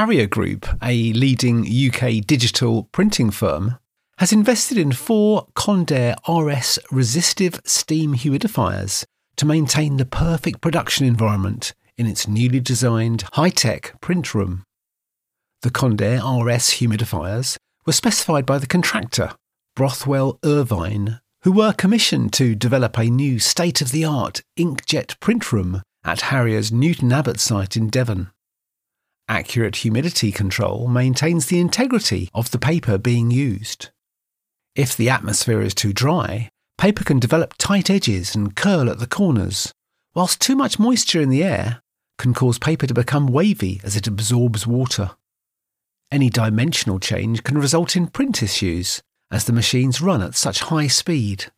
Harrier Group, a leading UK digital printing firm, has invested in four Condair RS resistive steam humidifiers to maintain the perfect production environment in its newly designed high tech print room. The Condair RS humidifiers were specified by the contractor, Brothwell Irvine, who were commissioned to develop a new state of the art inkjet print room at Harrier's Newton Abbot site in Devon. Accurate humidity control maintains the integrity of the paper being used. If the atmosphere is too dry, paper can develop tight edges and curl at the corners, whilst too much moisture in the air can cause paper to become wavy as it absorbs water. Any dimensional change can result in print issues as the machines run at such high speed.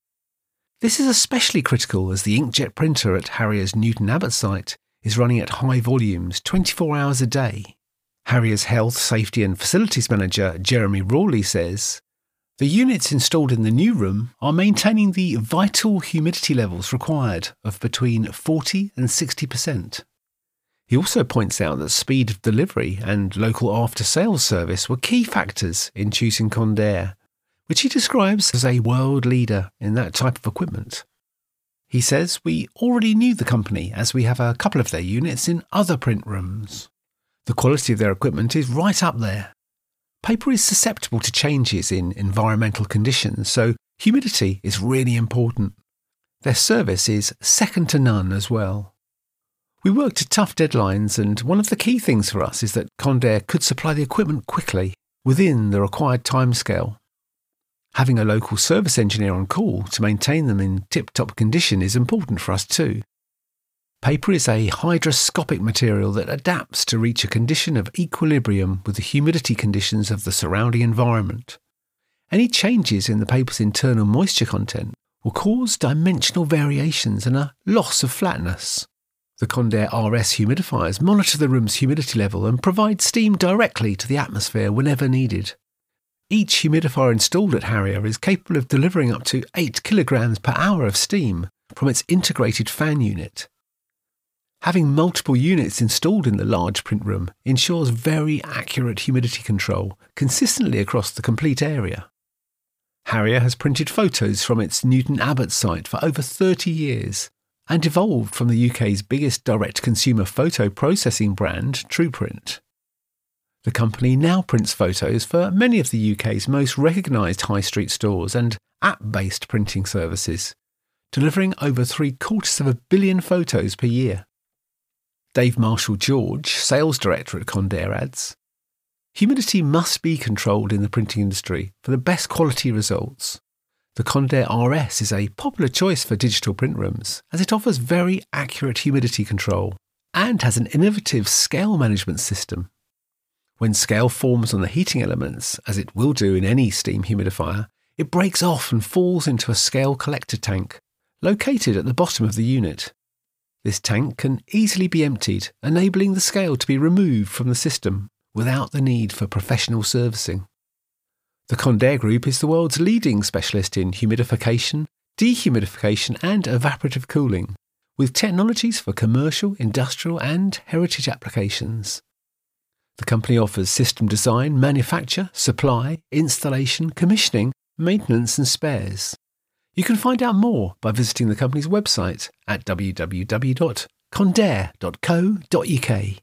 This is especially critical as the inkjet printer at Harrier's Newton Abbot site is running at high volumes 24 hours a day. Harrier's Health, Safety and Facilities Manager Jeremy Rawley says the units installed in the new room are maintaining the vital humidity levels required of between 40 and 60%. He also points out that speed of delivery and local after sales service were key factors in choosing Condair, which he describes as a world leader in that type of equipment. He says we already knew the company as we have a couple of their units in other print rooms. The quality of their equipment is right up there. Paper is susceptible to changes in environmental conditions, so humidity is really important. Their service is second to none as well. We worked to tough deadlines, and one of the key things for us is that Condair could supply the equipment quickly within the required timescale. Having a local service engineer on call to maintain them in tip top condition is important for us too. Paper is a hygroscopic material that adapts to reach a condition of equilibrium with the humidity conditions of the surrounding environment. Any changes in the paper's internal moisture content will cause dimensional variations and a loss of flatness. The Condair RS humidifiers monitor the room's humidity level and provide steam directly to the atmosphere whenever needed. Each humidifier installed at Harrier is capable of delivering up to 8 kilograms per hour of steam from its integrated fan unit. Having multiple units installed in the large print room ensures very accurate humidity control consistently across the complete area. Harrier has printed photos from its Newton Abbot site for over 30 years and evolved from the UK's biggest direct consumer photo processing brand, Truprint. The company now prints photos for many of the UK's most recognised high street stores and app based printing services, delivering over three quarters of a billion photos per year. Dave Marshall George, sales director at Condair, adds Humidity must be controlled in the printing industry for the best quality results. The Condair RS is a popular choice for digital print rooms as it offers very accurate humidity control and has an innovative scale management system when scale forms on the heating elements, as it will do in any steam humidifier, it breaks off and falls into a scale collector tank, located at the bottom of the unit. This tank can easily be emptied, enabling the scale to be removed from the system without the need for professional servicing. The Condair Group is the world's leading specialist in humidification, dehumidification, and evaporative cooling, with technologies for commercial, industrial, and heritage applications. The company offers system design, manufacture, supply, installation, commissioning, maintenance, and spares. You can find out more by visiting the company's website at www.condair.co.uk.